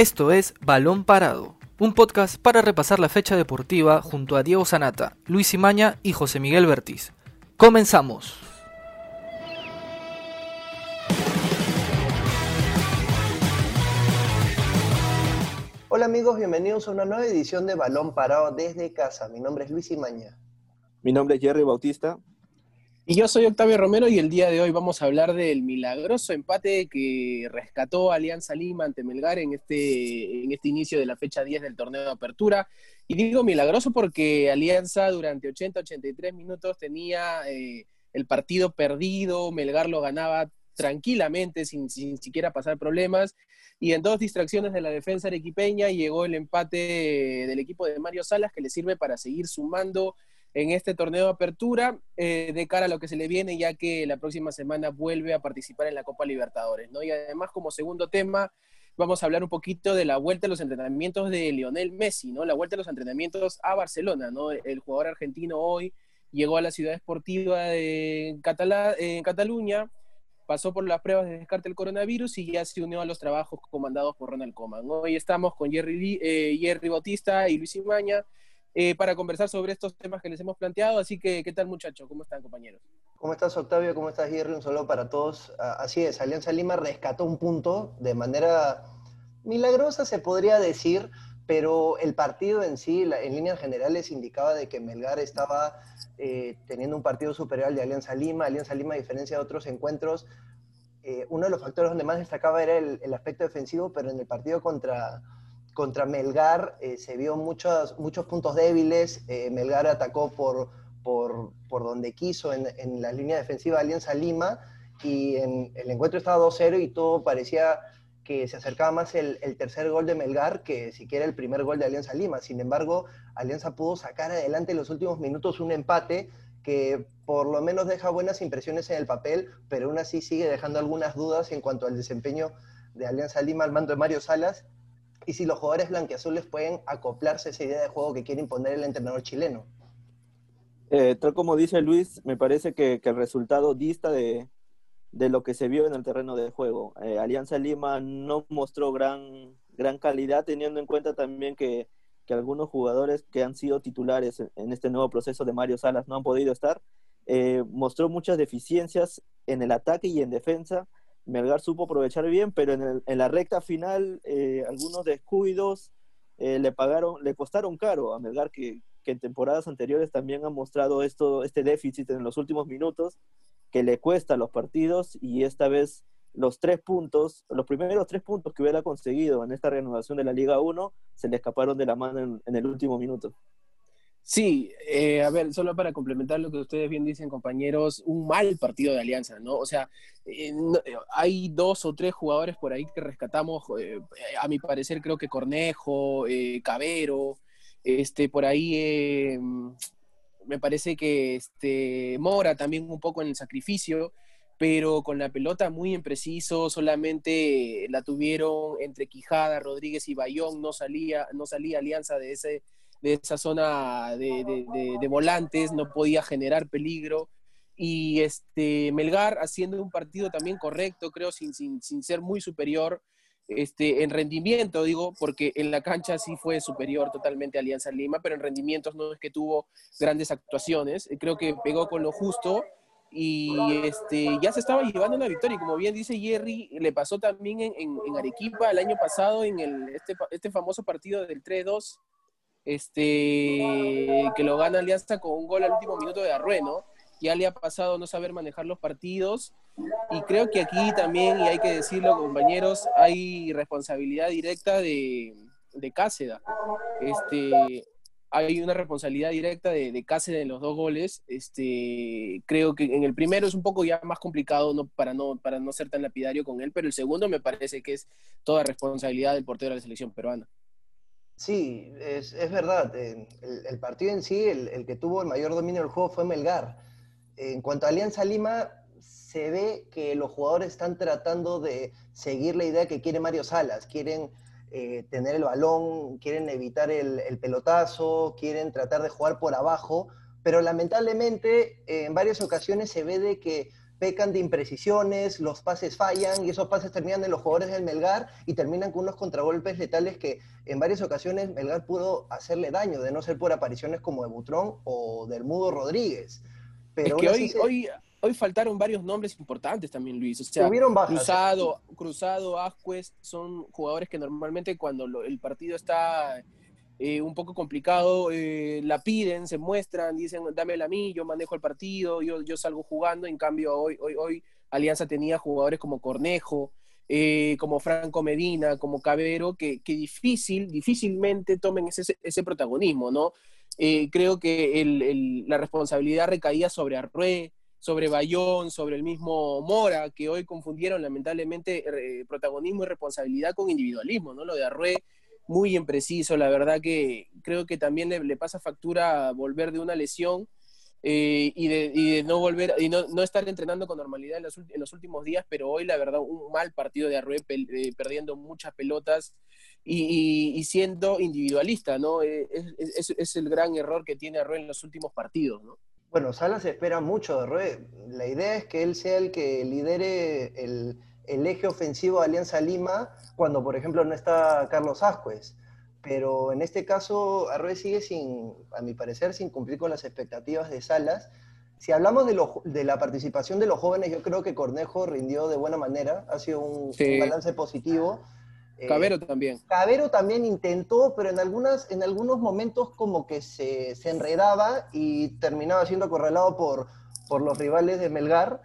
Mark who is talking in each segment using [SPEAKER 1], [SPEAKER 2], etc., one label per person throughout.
[SPEAKER 1] Esto es Balón Parado, un podcast para repasar la fecha deportiva junto a Diego Sanata, Luis Imaña y José Miguel Bertiz. Comenzamos.
[SPEAKER 2] Hola amigos, bienvenidos a una nueva edición de Balón Parado desde casa. Mi nombre es Luis Imaña.
[SPEAKER 3] Mi nombre es Jerry Bautista.
[SPEAKER 4] Y yo soy Octavio Romero y el día de hoy vamos a hablar del milagroso empate que rescató Alianza Lima ante Melgar en este, en este inicio de la fecha 10 del torneo de apertura. Y digo milagroso porque Alianza durante 80-83 minutos tenía eh, el partido perdido, Melgar lo ganaba tranquilamente sin, sin siquiera pasar problemas. Y en dos distracciones de la defensa arequipeña llegó el empate del equipo de Mario Salas que le sirve para seguir sumando en este torneo de apertura eh, de cara a lo que se le viene, ya que la próxima semana vuelve a participar en la Copa Libertadores, ¿no? Y además, como segundo tema, vamos a hablar un poquito de la vuelta a los entrenamientos de Lionel Messi, ¿no? La vuelta a los entrenamientos a Barcelona, ¿no? El jugador argentino hoy llegó a la ciudad esportiva de en Cataluña, pasó por las pruebas de descarte del coronavirus y ya se unió a los trabajos comandados por Ronald Koeman. Hoy estamos con Jerry, eh, Jerry Bautista y Luis Imaña eh, para conversar sobre estos temas que les hemos planteado. Así que, ¿qué tal muchachos? ¿Cómo están compañeros?
[SPEAKER 2] ¿Cómo estás Octavio? ¿Cómo estás Jerry? Un saludo para todos. Ah, así es, Alianza Lima rescató un punto de manera milagrosa, se podría decir, pero el partido en sí, en líneas generales, indicaba de que Melgar estaba eh, teniendo un partido superior al de Alianza Lima. Alianza Lima, a diferencia de otros encuentros, eh, uno de los factores donde más destacaba era el aspecto defensivo, pero en el partido contra contra Melgar eh, se vio muchos, muchos puntos débiles. Eh, Melgar atacó por, por, por donde quiso en, en, la línea defensiva de Alianza Lima y en, el encuentro estaba 2-0 y todo parecía que se acercaba más el, el, tercer gol de Melgar que siquiera el primer gol de Alianza Lima. Sin embargo, Alianza pudo sacar adelante en los últimos minutos un empate que por lo menos deja buenas impresiones en el papel, pero aún así sigue dejando algunas dudas en cuanto al desempeño de Alianza Lima al mando de Mario Salas y si los jugadores blanqueazules pueden acoplarse a esa idea de juego que quiere imponer el entrenador chileno.
[SPEAKER 3] Eh, tal como dice Luis, me parece que, que el resultado dista de, de, lo que se vio en el terreno de juego. Eh, Alianza Lima no mostró gran, gran calidad, teniendo en cuenta también que, que, algunos jugadores que han sido titulares en este nuevo proceso de Mario Salas no han podido estar. Eh, mostró muchas deficiencias en el ataque y en defensa Melgar supo aprovechar bien, pero en, la recta final eh, algunos descuidos eh, le pagaron, le costaron caro a Melgar que, en temporadas anteriores también ha mostrado esto, este déficit en los últimos minutos que le cuesta los partidos y esta vez los tres puntos, los primeros tres puntos que hubiera conseguido en esta reanudación de la Liga 1 se le escaparon de la mano en el último minuto.
[SPEAKER 4] Sí, eh, a ver, solo para complementar lo que ustedes bien dicen, compañeros, un mal partido de Alianza, ¿no? O sea, eh, eh, hay dos o tres jugadores por ahí que rescatamos, a mi parecer creo que Cornejo, Cabero, este, por ahí me parece que este, Mora también un poco en el sacrificio, pero con la pelota muy impreciso, solamente la tuvieron entre Quijada, Rodríguez y Bayón, no salía, no salía Alianza de ese de esa zona de, volantes, no podía generar peligro. Y este, Melgar haciendo un partido también correcto, creo, sin, sin, sin ser muy superior este, en rendimiento, digo, porque en la cancha sí fue superior totalmente a Alianza Lima, pero en rendimientos no es que tuvo grandes actuaciones. Creo que pegó con lo justo y este, ya se estaba llevando una victoria. Y como bien dice Jerry, le pasó también en, en, Arequipa el año pasado en el, este, este famoso partido del 3-2 este, que lo gana Alianza con un gol al último minuto de Arrueno. Ya le ha pasado no saber manejar los partidos. Y creo que aquí también, y hay que decirlo, compañeros, hay responsabilidad directa de, de Cáceda. Este, hay una responsabilidad directa de, de en los dos goles. Este, creo que en el primero es un poco ya más complicado no, para, no, para no ser tan lapidario con él, pero el segundo me parece que es toda responsabilidad del portero de la selección peruana.
[SPEAKER 2] Sí, es, es verdad. El, el, partido en sí, el, que tuvo el mayor dominio del juego fue Melgar. En cuanto a Alianza Lima, se ve que los jugadores están tratando de seguir la idea que quiere Mario Salas. Quieren eh, tener el balón, quieren evitar el, pelotazo, quieren tratar de jugar por abajo, pero lamentablemente en varias ocasiones se ve de que pecan de imprecisiones, los pases fallan y esos pases terminan en los jugadores del Melgar y terminan con unos contragolpes letales que en varias ocasiones Melgar pudo hacerle daño, de no ser por apariciones como de Butrón o del Mudo Rodríguez.
[SPEAKER 4] Pero es que hoy, hoy, hoy faltaron varios nombres importantes también, Luis. O sea, Cruzado, Cruzado, Ascuez, son jugadores que normalmente cuando el partido está eh, un poco complicado, eh, la piden, se muestran, dicen, dámela a mí, yo manejo el partido, yo, yo salgo jugando. En cambio, hoy, hoy, hoy Alianza tenía jugadores como Cornejo, eh, como Franco Medina, como Cabero, que, que difícil, difícilmente tomen ese, ese protagonismo, ¿no? creo que el, la responsabilidad recaía sobre Arrué, sobre Bayón, sobre el mismo Mora, que hoy confundieron lamentablemente protagonismo y responsabilidad con individualismo, ¿no? Lo de Arrué, muy impreciso, la verdad que creo que también le, pasa factura volver de una lesión eh, y, de, no volver y no, estar entrenando con normalidad en los, últimos días, pero hoy la verdad un mal partido de Arrué, eh, perdiendo muchas pelotas y, siendo individualista, ¿no? Es, es, el gran error que tiene Arrué en los últimos partidos, ¿no?
[SPEAKER 2] Bueno, Salas espera mucho de Rue. La idea es que él sea el que lidere el, eje ofensivo de Alianza Lima cuando, por ejemplo, no está Carlos Ascuez. Pero en este caso, Arrué sigue sin, a mi parecer, sin cumplir con las expectativas de Salas. Si hablamos de, de la participación de los jóvenes, yo creo que Cornejo rindió de buena manera, ha sido un balance positivo.
[SPEAKER 4] Eh, Cabero también.
[SPEAKER 2] Cabero también intentó, pero en, algunas, en algunos momentos como que se, enredaba y terminaba siendo acorralado por, por los rivales de Melgar.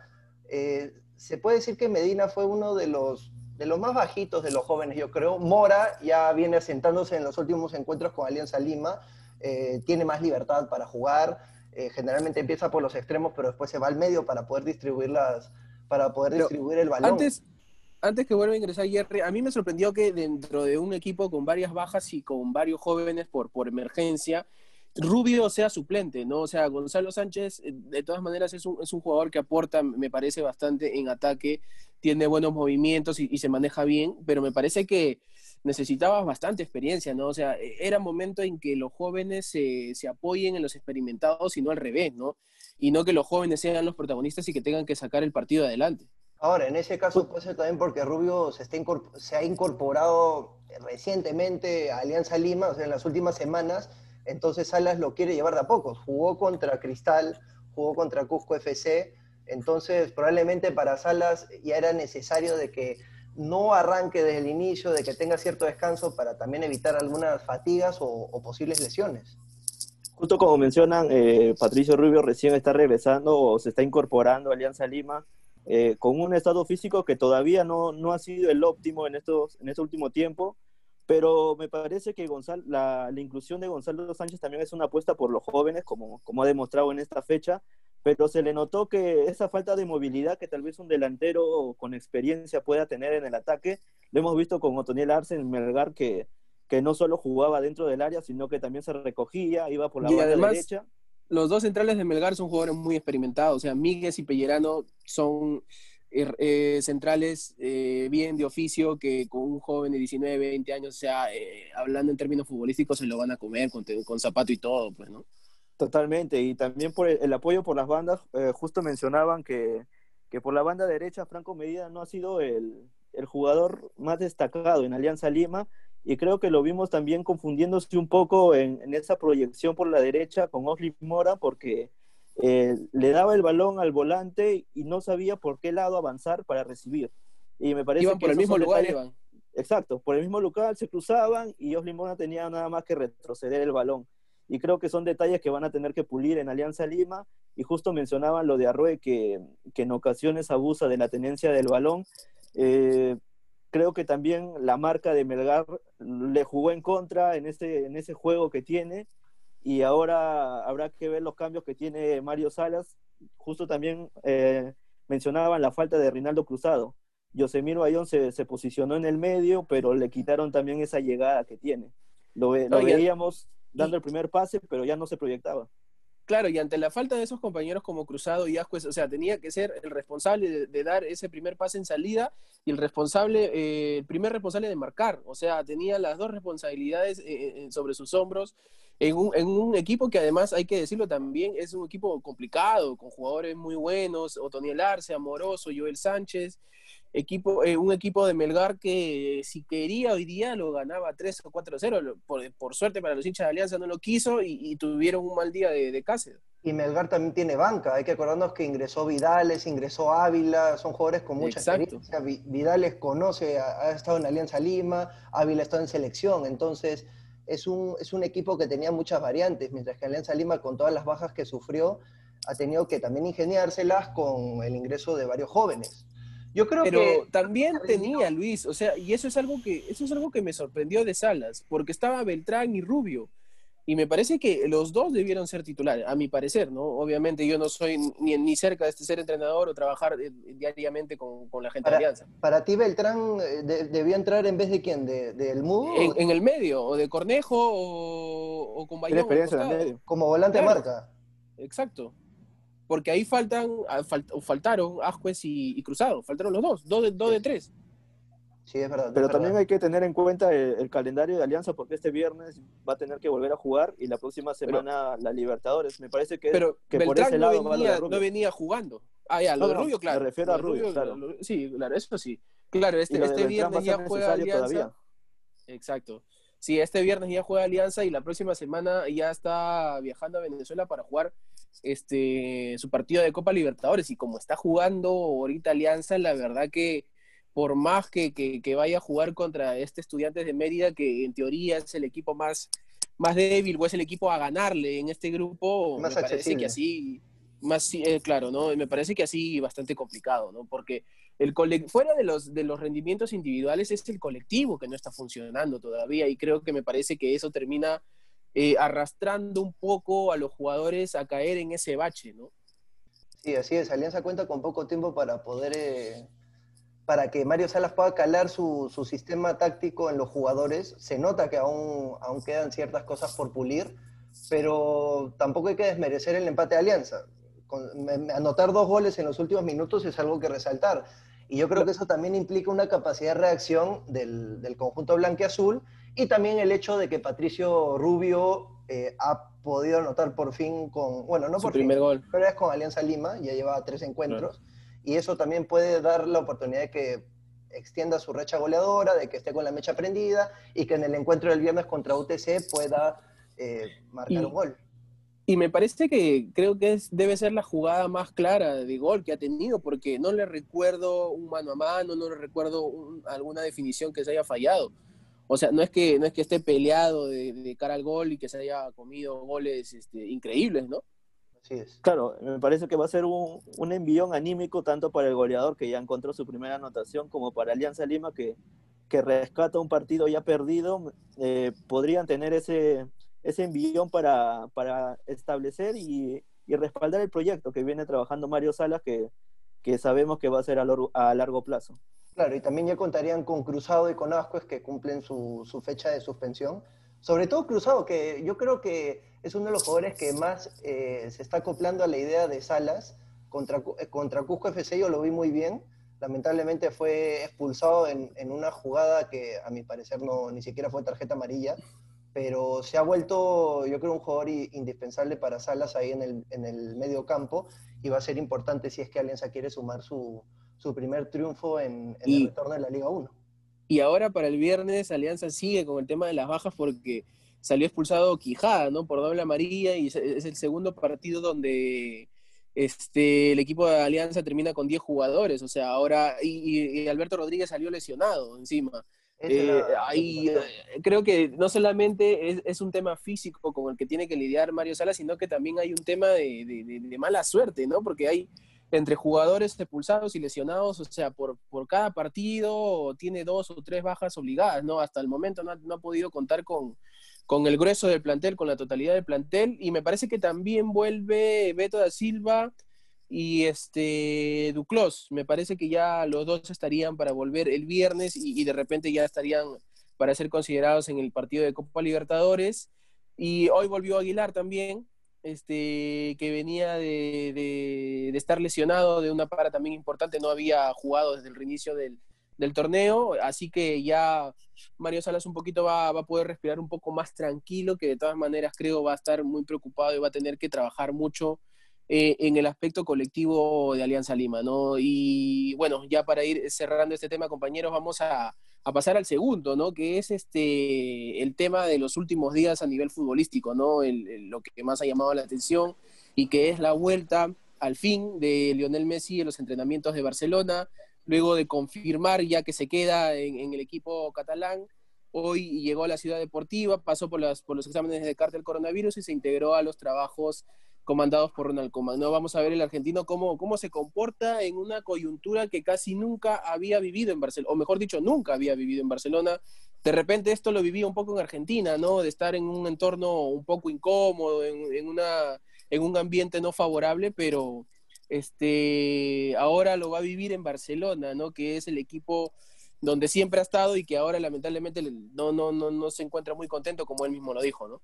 [SPEAKER 2] Eh, se puede decir que Medina fue uno de los, de los más bajitos de los jóvenes, yo creo. Mora ya viene asentándose en los últimos encuentros con Alianza Lima, eh, tiene más libertad para jugar, generalmente empieza por los extremos, pero después se va al medio para poder distribuir, las, para poder distribuir el balón.
[SPEAKER 4] Antes, antes que vuelva a ingresar Jerry, a mí me sorprendió que dentro de un equipo con varias bajas y con varios jóvenes por, por emergencia, Rubio sea suplente, ¿no? O sea, Gonzalo Sánchez, eh, de todas maneras, es un, es un jugador que aporta, me parece, bastante en ataque, tiene buenos movimientos y, se maneja bien, pero me parece que necesitaba bastante experiencia, ¿no? O sea, e, era momento en que los jóvenes se, se apoyen en los experimentados y no al revés, ¿no? Y no que los jóvenes sean los protagonistas y que tengan que sacar el partido adelante.
[SPEAKER 2] Ahora, en ese caso puede ser también porque Rubio se, está se ha incorporado recientemente a Alianza Lima, o sea, en las últimas semanas, entonces Salas lo quiere llevar de a pocos. Jugó contra Cristal, jugó contra Cusco FC, entonces probablemente para Salas ya era necesario de que no arranque desde el inicio, de que tenga cierto descanso para también evitar algunas fatigas o, posibles lesiones.
[SPEAKER 3] Justo como mencionan, eh, Patricio Rubio recién está regresando o se está incorporando a Alianza Lima eh, con un estado físico que todavía no, no, ha sido el óptimo en, estos, en este último tiempo, pero me parece que Gonzalo, la, la, inclusión de Gonzalo Sánchez también es una apuesta por los jóvenes, como, como ha demostrado en esta fecha, pero se le notó que esa falta de movilidad que tal vez un delantero con experiencia pueda tener en el ataque, lo hemos visto con Otoniel Arce en Melgar, que, que no solo jugaba dentro del área, sino que también se recogía, iba por la banda derecha
[SPEAKER 4] los dos centrales de Melgar son jugadores muy experimentados. O sea, Míguez y Pellerano son eh, eh, centrales eh, bien de oficio que con un joven de 19, 20 años, o sea, hablando en términos futbolísticos, se lo van a comer con, con, zapato y todo, pues, ¿no?
[SPEAKER 3] Totalmente. Y también por el, apoyo por las bandas, justo mencionaban que, que, por la banda derecha Franco Medina no ha sido el, el jugador más destacado en Alianza Lima y creo que lo vimos también confundiéndose un poco en, esa proyección por la derecha con Osli Mora porque eh, le daba el balón al volante y no sabía por qué lado avanzar para recibir. Y me parece
[SPEAKER 4] iban por el mismo lugar, iban.
[SPEAKER 3] Exacto, por el mismo lugar se cruzaban y Osli Mora tenía nada más que retroceder el balón. Y creo que son detalles que van a tener que pulir en Alianza Lima. Y justo mencionaban lo de Arrue, que, que en ocasiones abusa de la tenencia del balón. Eh, creo que también la marca de Melgar le jugó en contra en ese, en ese juego que tiene y ahora habrá que ver los cambios que tiene Mario Salas. Justo también eh, mencionaban la falta de Rinaldo Cruzado. Yosemir Bayón se, se, posicionó en el medio, pero le quitaron también esa llegada que tiene. Lo, veíamos dando el primer pase, pero ya no se proyectaba.
[SPEAKER 4] Claro, y ante la falta de esos compañeros como Cruzado y Ascuez, o sea, tenía que ser el responsable de, dar ese primer pase en salida y el responsable, eh, el primer responsable de marcar, o sea, tenía las dos responsabilidades eh, sobre sus hombros en un, en un, equipo que además, hay que decirlo también, es un equipo complicado, con jugadores muy buenos, Otoniel Arce, Amoroso, Joel Sánchez, equipo, eh, un equipo de Melgar que si quería hoy día lo ganaba 3 o 4-0. Por, por, suerte para los hinchas de Alianza no lo quiso y, tuvieron un mal día de, de Cáceres.
[SPEAKER 2] Y Melgar también tiene banca. Hay que acordarnos que ingresó Vidales, ingresó Ávila, son jugadores con mucha experiencia. Vidales conoce, ha, estado en Alianza Lima, Ávila ha estado en selección. Entonces, es un, es un equipo que tenía muchas variantes, mientras que Alianza Lima, con todas las bajas que sufrió, ha tenido que también ingeniárselas con el ingreso de varios jóvenes.
[SPEAKER 4] Yo creo Pero también tenía Luis, o sea, y eso es algo que eso es algo que me sorprendió de Salas, porque estaba Beltrán y Rubio. Y me parece que los dos debieron ser titulares, a mi parecer, ¿no? Obviamente yo no soy ni, ni cerca de este ser entrenador o trabajar eh, diariamente con, la gente
[SPEAKER 2] de
[SPEAKER 4] Alianza.
[SPEAKER 2] ¿Para ti Beltrán eh, debió entrar en vez de quién? ¿De, del Mudo?
[SPEAKER 4] En, el medio, o de Cornejo, o, con Bayón.
[SPEAKER 3] experiencia en el medio.
[SPEAKER 2] Como volante de marca.
[SPEAKER 4] Exacto porque ahí faltan, ah, faltaron Ascuez y, Cruzado, faltaron los dos, dos de, dos de tres.
[SPEAKER 2] Sí, es verdad.
[SPEAKER 3] Pero también hay que tener en cuenta el, calendario de Alianza porque este viernes va a tener que volver a jugar y la próxima semana la Libertadores. Me parece que,
[SPEAKER 4] pero
[SPEAKER 3] que
[SPEAKER 4] por ese lado no venía, no venía jugando. Ah, ya, lo de Rubio, claro.
[SPEAKER 3] Me refiero a Rubio, claro.
[SPEAKER 4] sí, claro, eso sí. Claro, este, este viernes ya juega Alianza. Todavía. Exacto. Sí, este viernes ya juega Alianza y la próxima semana ya está viajando a Venezuela para jugar este, su partido de Copa Libertadores. Y como está jugando ahorita Alianza, la verdad que por más que, que, vaya a jugar contra este Estudiantes de Mérida, que en teoría es el equipo más, más débil o es el equipo a ganarle en este grupo, me parece que así, más eh, claro, ¿no? Me parece que así bastante complicado, ¿no? Porque el fuera de los, de los rendimientos individuales es el colectivo que no está funcionando todavía y creo que me parece que eso termina eh, arrastrando un poco a los jugadores a caer en ese bache, ¿no?
[SPEAKER 2] Sí, así es. Alianza cuenta con poco tiempo para poder, eh, para que Mario Salas pueda calar su, sistema táctico en los jugadores. Se nota que aún, aún quedan ciertas cosas por pulir, pero tampoco hay que desmerecer el empate de Alianza. anotar dos goles en los últimos minutos es algo que resaltar. Y yo creo que eso también implica una capacidad de reacción del, del conjunto blanque-azul y también el hecho de que Patricio Rubio eh, ha podido anotar por fin con, bueno, no por
[SPEAKER 4] primer gol.
[SPEAKER 2] pero es con Alianza Lima, ya lleva tres encuentros, y eso también puede dar la oportunidad de que extienda su recha goleadora, de que esté con la mecha prendida y que en el encuentro del viernes contra UTC pueda eh, marcar un gol.
[SPEAKER 4] Y me parece que creo que es, debe ser la jugada más clara de gol que ha tenido, porque no le recuerdo un mano a mano, no le recuerdo alguna definición que se haya fallado. O sea, no es que, no es que esté peleado de, cara al gol y que se haya comido goles este, increíbles, ¿no?
[SPEAKER 3] Así es. Claro, me parece que va a ser un, un, envión anímico tanto para el goleador que ya encontró su primera anotación como para Alianza Lima que, que rescata un partido ya perdido. Eh, podrían tener ese, ese envión para, para establecer y, y, respaldar el proyecto que viene trabajando Mario Salas que, que sabemos que va a ser a, a largo plazo.
[SPEAKER 2] Claro, y también ya contarían con Cruzado y con Ascuez que cumplen su, su, fecha de suspensión. Sobre todo Cruzado, que yo creo que es uno de los jugadores que más eh, se está acoplando a la idea de Salas. Contra, contra Cusco FC yo lo vi muy bien. Lamentablemente fue expulsado en, en, una jugada que a mi parecer no, ni siquiera fue tarjeta amarilla, pero se ha vuelto yo creo un jugador indispensable para Salas ahí en el, en el medio campo y va a ser importante si es que Alianza quiere sumar su, su primer triunfo en, el retorno de la Liga 1.
[SPEAKER 4] Y ahora para el viernes Alianza sigue con el tema de las bajas porque salió expulsado Quijada, ¿no? Por doble amarilla y es el segundo partido donde este, el equipo de Alianza termina con 10 jugadores, o sea, ahora, y, Alberto Rodríguez salió lesionado encima. Eh, ahí, eh, creo que no solamente es, un tema físico con el que tiene que lidiar Mario Sala, sino que también hay un tema de, de mala suerte, ¿no? Porque hay entre jugadores expulsados y lesionados, o sea, por, por cada partido tiene dos o tres bajas obligadas, ¿no? Hasta el momento no ha, podido contar con, con el grueso del plantel, con la totalidad del plantel, y me parece que también vuelve Beto da Silva y este Duclos, me parece que ya los dos estarían para volver el viernes y, de repente ya estarían para ser considerados en el partido de Copa Libertadores, y hoy volvió Aguilar también, este, que venía de, estar lesionado de una para también importante, no había jugado desde el reinicio del, torneo, así que ya Mario Salas un poquito va, va, a poder respirar un poco más tranquilo, que de todas maneras creo va a estar muy preocupado y va a tener que trabajar mucho eh, en el aspecto colectivo de Alianza Lima, ¿no? Y bueno, ya para ir cerrando este tema, compañeros, vamos a, pasar al segundo, ¿no? Que es este el tema de los últimos días a nivel futbolístico, ¿no? lo que más ha llamado la atención y que es la vuelta al fin de Lionel Messi en los entrenamientos de Barcelona, luego de confirmar ya que se queda en, el equipo catalán. Hoy llegó a la ciudad deportiva, pasó por, las, por los exámenes de cartel coronavirus y se integró a los trabajos comandados por Ronald Koeman. ¿no? Vamos a ver el argentino cómo, cómo se comporta en una coyuntura que casi nunca había vivido en Barcelona, o mejor dicho, nunca había vivido en Barcelona. De repente esto lo vivía un poco en Argentina, ¿no? De estar en un entorno un poco incómodo, en, una, en un ambiente no favorable, pero este, ahora lo va a vivir en Barcelona, ¿no? Que es el equipo donde siempre ha estado y que ahora lamentablemente no, no, no, no se encuentra muy contento, como él mismo lo dijo, ¿no?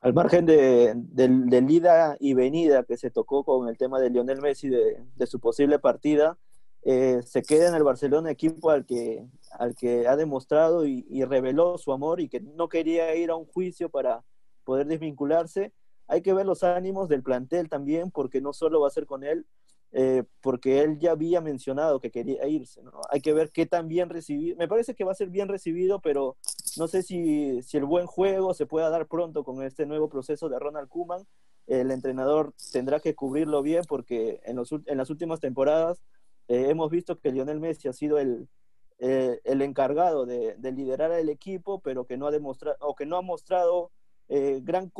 [SPEAKER 3] Al margen de, del ida y venida que se tocó con el tema de Lionel Messi, de, su posible partida, eh, se queda en el Barcelona equipo al que, al que ha demostrado y, reveló su amor y que no quería ir a un juicio para poder desvincularse. Hay que ver los ánimos del plantel también, porque no solo va a ser con él, eh, porque él ya había mencionado que quería irse. ¿no? Hay que ver qué tan bien recibido. Me parece que va a ser bien recibido, pero no sé si, si el buen juego se pueda dar pronto con este nuevo proceso de Ronald Kuman. El entrenador tendrá que cubrirlo bien porque en, los, en las últimas temporadas eh, hemos visto que Lionel Messi ha sido el, eh, el encargado de, liderar al equipo, pero que no ha demostrado o que no ha mostrado gran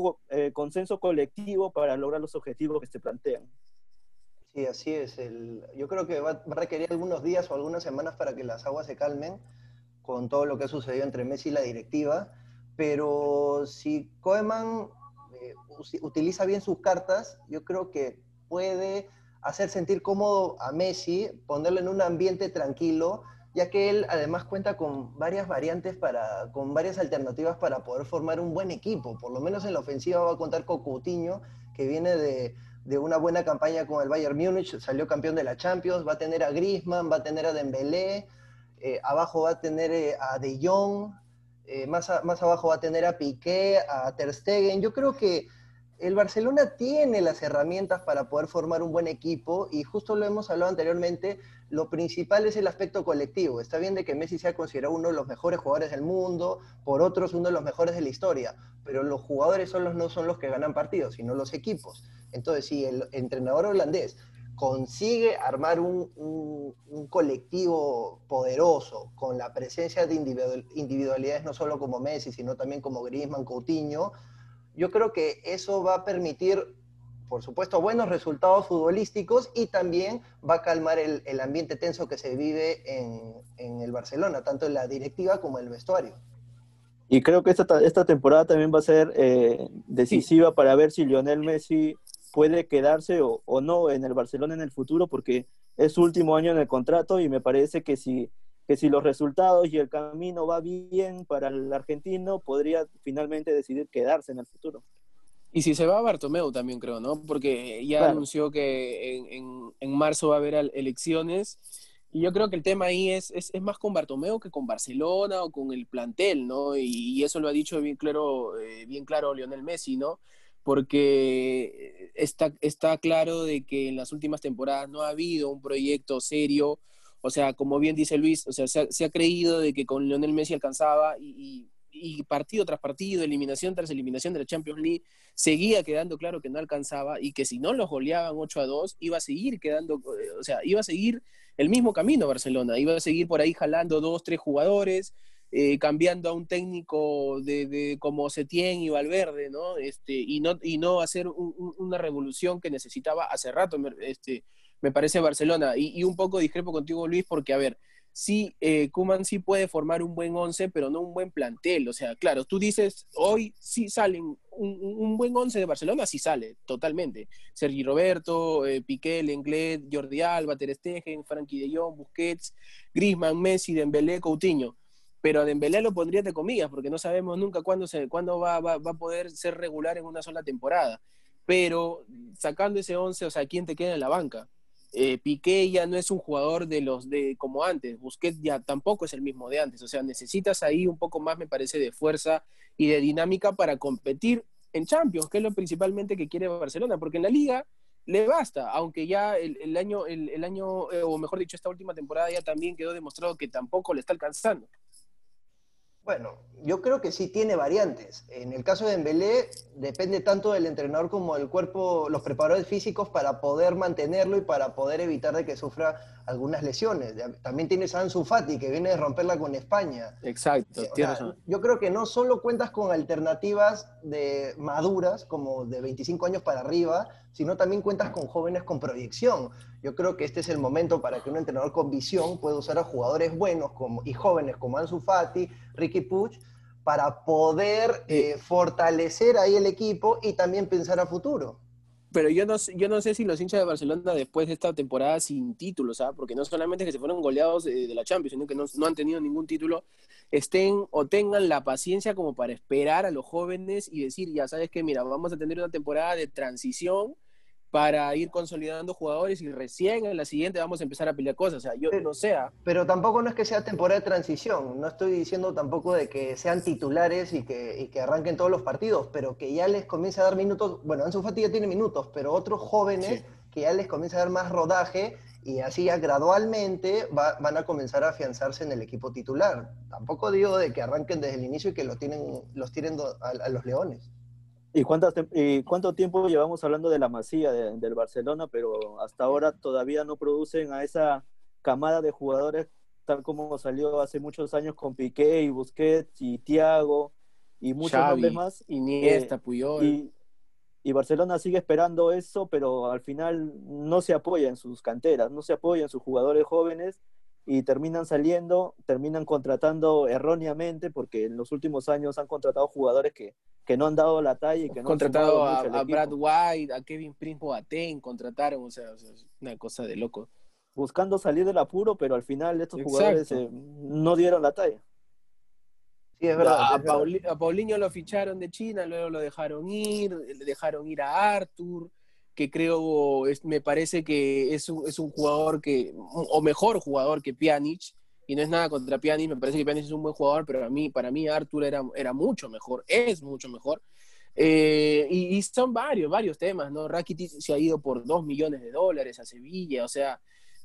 [SPEAKER 3] consenso colectivo para lograr los objetivos que se plantean.
[SPEAKER 2] Sí, así es. El, yo creo que va, a requerir algunos días o algunas semanas para que las aguas se calmen con todo lo que ha sucedido entre Messi y la directiva. Pero si Koeman eh, utiliza bien sus cartas, yo creo que puede hacer sentir cómodo a Messi, ponerlo en un ambiente tranquilo, ya que él además cuenta con varias variantes para, con varias alternativas para poder formar un buen equipo. Por lo menos en la ofensiva va a contar con Coutinho, que viene de, de una buena campaña con el Bayern Múnich, salió campeón de la Champions, va a tener a Griezmann, va a tener a Dembélé, eh, abajo va a tener eh, a De Jong, eh, más, más abajo va a tener a Piqué, a Ter Stegen. Yo creo que el Barcelona tiene las herramientas para poder formar un buen equipo y justo lo hemos hablado anteriormente, lo principal es el aspecto colectivo. Está bien de que Messi sea considerado uno de los mejores jugadores del mundo, por otros uno de los mejores de la historia, pero los jugadores son no son los que ganan partidos, sino los equipos. Entonces, si el entrenador holandés consigue armar un, colectivo poderoso con la presencia de individualidades no solo como Messi, sino también como Griezmann, Coutinho, yo creo que eso va a permitir, por supuesto, buenos resultados futbolísticos y también va a calmar el, ambiente tenso que se vive en, el Barcelona, tanto en la directiva como en el vestuario.
[SPEAKER 3] Y creo que esta, esta temporada también va a ser eh, decisiva para ver si Lionel Messi puede quedarse o, no en el Barcelona en el futuro, porque es su último año en el contrato y me parece que si, que si los resultados y el camino va bien para el argentino, podría finalmente decidir quedarse en el futuro.
[SPEAKER 4] Y si se va a Bartomeu también creo, ¿no? Porque ya anunció que en, en, marzo va a haber elecciones. Y yo creo que el tema ahí es, es, es, más con Bartomeu que con Barcelona o con el plantel, ¿no? Y, eso lo ha dicho bien claro, eh, bien claro Lionel Messi, ¿no? Porque está, está claro de que en las últimas temporadas no ha habido un proyecto serio, o sea, como bien dice Luis, o sea, se ha, creído de que con Lionel Messi alcanzaba y, partido tras partido, eliminación tras eliminación de la Champions League, seguía quedando claro que no alcanzaba y que si no los goleaban 8 a 2, iba a seguir quedando, o sea, iba a seguir el mismo camino Barcelona, iba a seguir por ahí jalando dos, tres jugadores, eh, cambiando a un técnico de, de, como Setién y Valverde, ¿no? Este, y no, y no hacer una revolución que necesitaba hace rato, este, me parece Barcelona. Y, un poco discrepo contigo, Luis, porque, a ver, sí, eh, Kuman sí puede formar un buen once, pero no un buen plantel. O sea, claro, tú dices, hoy sí salen un, buen once de Barcelona, sí sale, totalmente. Sergi Roberto, eh, Piqué, Lenglet, Jordi Alba, Ter Stegen, Frankie de Jong, Busquets, Griezmann, Messi, Dembélé, Coutinho pero a Dembélé lo pondría de comillas, porque no sabemos nunca cuándo, se, cuándo va, va, va, a poder ser regular en una sola temporada. Pero sacando ese 11, o sea, ¿quién te queda en la banca? Eh, Piqué ya no es un jugador de los de como antes, Busquets ya tampoco es el mismo de antes, o sea, necesitas ahí un poco más, me parece, de fuerza y de dinámica para competir en Champions, que es lo principalmente que quiere Barcelona, porque en la liga le basta, aunque ya el, el año, el, el año eh, o mejor dicho, esta última temporada ya también quedó demostrado que tampoco le está alcanzando.
[SPEAKER 2] Bueno, yo creo que sí tiene variantes. En el caso de Dembélé depende tanto del entrenador como del cuerpo, los preparadores físicos para poder mantenerlo y para poder evitar de que sufra algunas lesiones. También tienes a Ansu Fati que viene de romperla con España.
[SPEAKER 4] Exacto,
[SPEAKER 2] o sea, Yo creo que no solo cuentas con alternativas de maduras como de 25 años para arriba, sino también cuentas con jóvenes con proyección. Yo creo que este es el momento para que un entrenador con visión pueda usar a jugadores buenos como, y jóvenes como Ansu Fati, Ricky Puch, para poder eh, fortalecer ahí el equipo y también pensar a futuro.
[SPEAKER 4] Pero yo no, yo no sé si los hinchas de Barcelona después de esta temporada sin títulos, ¿sabes? porque no solamente que se fueron goleados de, de la Champions, sino que no, no, han tenido ningún título, estén o tengan la paciencia como para esperar a los jóvenes y decir, ya sabes que, mira, vamos a tener una temporada de transición para ir consolidando jugadores y recién en la siguiente vamos a empezar a pelear cosas. O sea, yo no sea.
[SPEAKER 2] Pero tampoco no es que sea temporada de transición. No estoy diciendo tampoco de que sean titulares y que, y que arranquen todos los partidos, pero que ya les comience a dar minutos. Bueno, Ansu Fati ya tiene minutos, pero otros jóvenes sí. que ya les comienza a dar más rodaje y así ya gradualmente va, van a comenzar a afianzarse en el equipo titular. Tampoco digo de que arranquen desde el inicio y que lo tienen, los tiren a, a los leones.
[SPEAKER 3] ¿Y, cuántas, ¿Y cuánto tiempo llevamos hablando de la masía de, del Barcelona, pero hasta ahora todavía no producen a esa camada de jugadores tal como salió hace muchos años con Piqué y Busquets y Thiago y muchos
[SPEAKER 4] Xavi,
[SPEAKER 3] nombres más?
[SPEAKER 4] Iniesta, eh, Puyol.
[SPEAKER 3] Y, y, Barcelona sigue esperando eso, pero al final no se apoya en sus canteras, no se apoya en sus jugadores jóvenes y terminan saliendo, terminan contratando erróneamente, porque en los últimos años han contratado jugadores que, que no han dado la talla y que no
[SPEAKER 4] contratado
[SPEAKER 3] han
[SPEAKER 4] a, a Brad White, a Kevin Prince Boateng, contrataron, o sea, o sea, una cosa de loco.
[SPEAKER 3] Buscando salir del apuro, pero al final estos Exacto. jugadores eh, no dieron la talla.
[SPEAKER 2] Sí, es verdad.
[SPEAKER 4] A,
[SPEAKER 2] es verdad.
[SPEAKER 4] Pauli, a Paulinho lo ficharon de China, luego lo dejaron ir, le dejaron ir a Arthur, que creo, me parece que es un, es un jugador que, o mejor jugador que Pjanic, y no es nada contra Pjanic, me parece que Pjanic es un buen jugador, pero a mí, para mí Arthur era, era mucho mejor, es mucho mejor. Eh, y, son varios, varios temas, ¿no? Rakitic se ha ido por dos millones de dólares a Sevilla, o sea,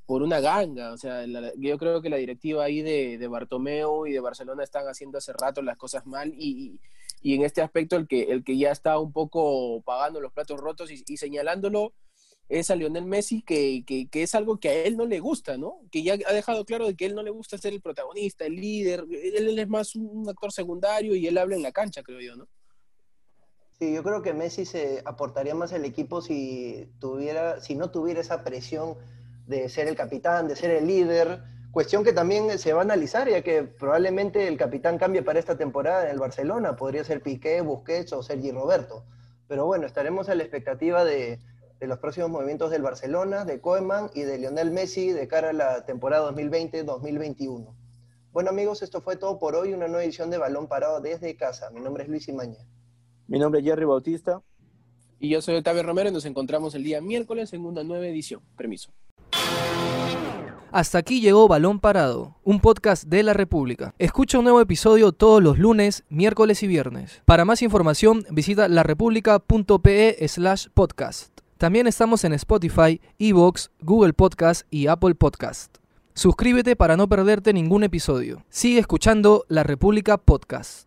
[SPEAKER 4] por una ganga, o sea, yo creo que la directiva ahí de, de, Bartomeu y de Barcelona están haciendo hace rato las cosas mal y, y, en este aspecto el que, el que ya está un poco pagando los platos rotos y, señalándolo es a Lionel Messi, que, que, que, es algo que a él no le gusta, ¿no? Que ya ha dejado claro de que él no le gusta ser el protagonista, el líder, él es más un actor secundario y él habla en la cancha, creo yo, ¿no?
[SPEAKER 2] Sí, yo creo que Messi se aportaría más al equipo si tuviera, si no tuviera esa presión de ser el capitán, de ser el líder, cuestión que también se va a analizar, ya que probablemente el capitán cambie para esta temporada en el Barcelona, podría ser Piqué, Busquets o Sergi Roberto. Pero bueno, estaremos a la expectativa de, de los próximos movimientos del Barcelona, de Koeman y de Lionel Messi de cara a la temporada 2020-2021. Bueno amigos, esto fue todo por hoy, una nueva edición de Balón Parado desde casa. Mi nombre es Luis Imaña.
[SPEAKER 3] Mi nombre es Jerry Bautista.
[SPEAKER 4] Y yo soy Octavio Romero y nos encontramos el día miércoles en una nueva edición. Permiso.
[SPEAKER 1] Hasta aquí llegó Balón Parado, un podcast de la República. Escucha un nuevo episodio todos los lunes, miércoles y viernes. Para más información visita larepublica.pe slash podcast. También estamos en Spotify, Evox, Google Podcast y Apple Podcast. Suscríbete para no perderte ningún episodio. Sigue escuchando La República Podcast.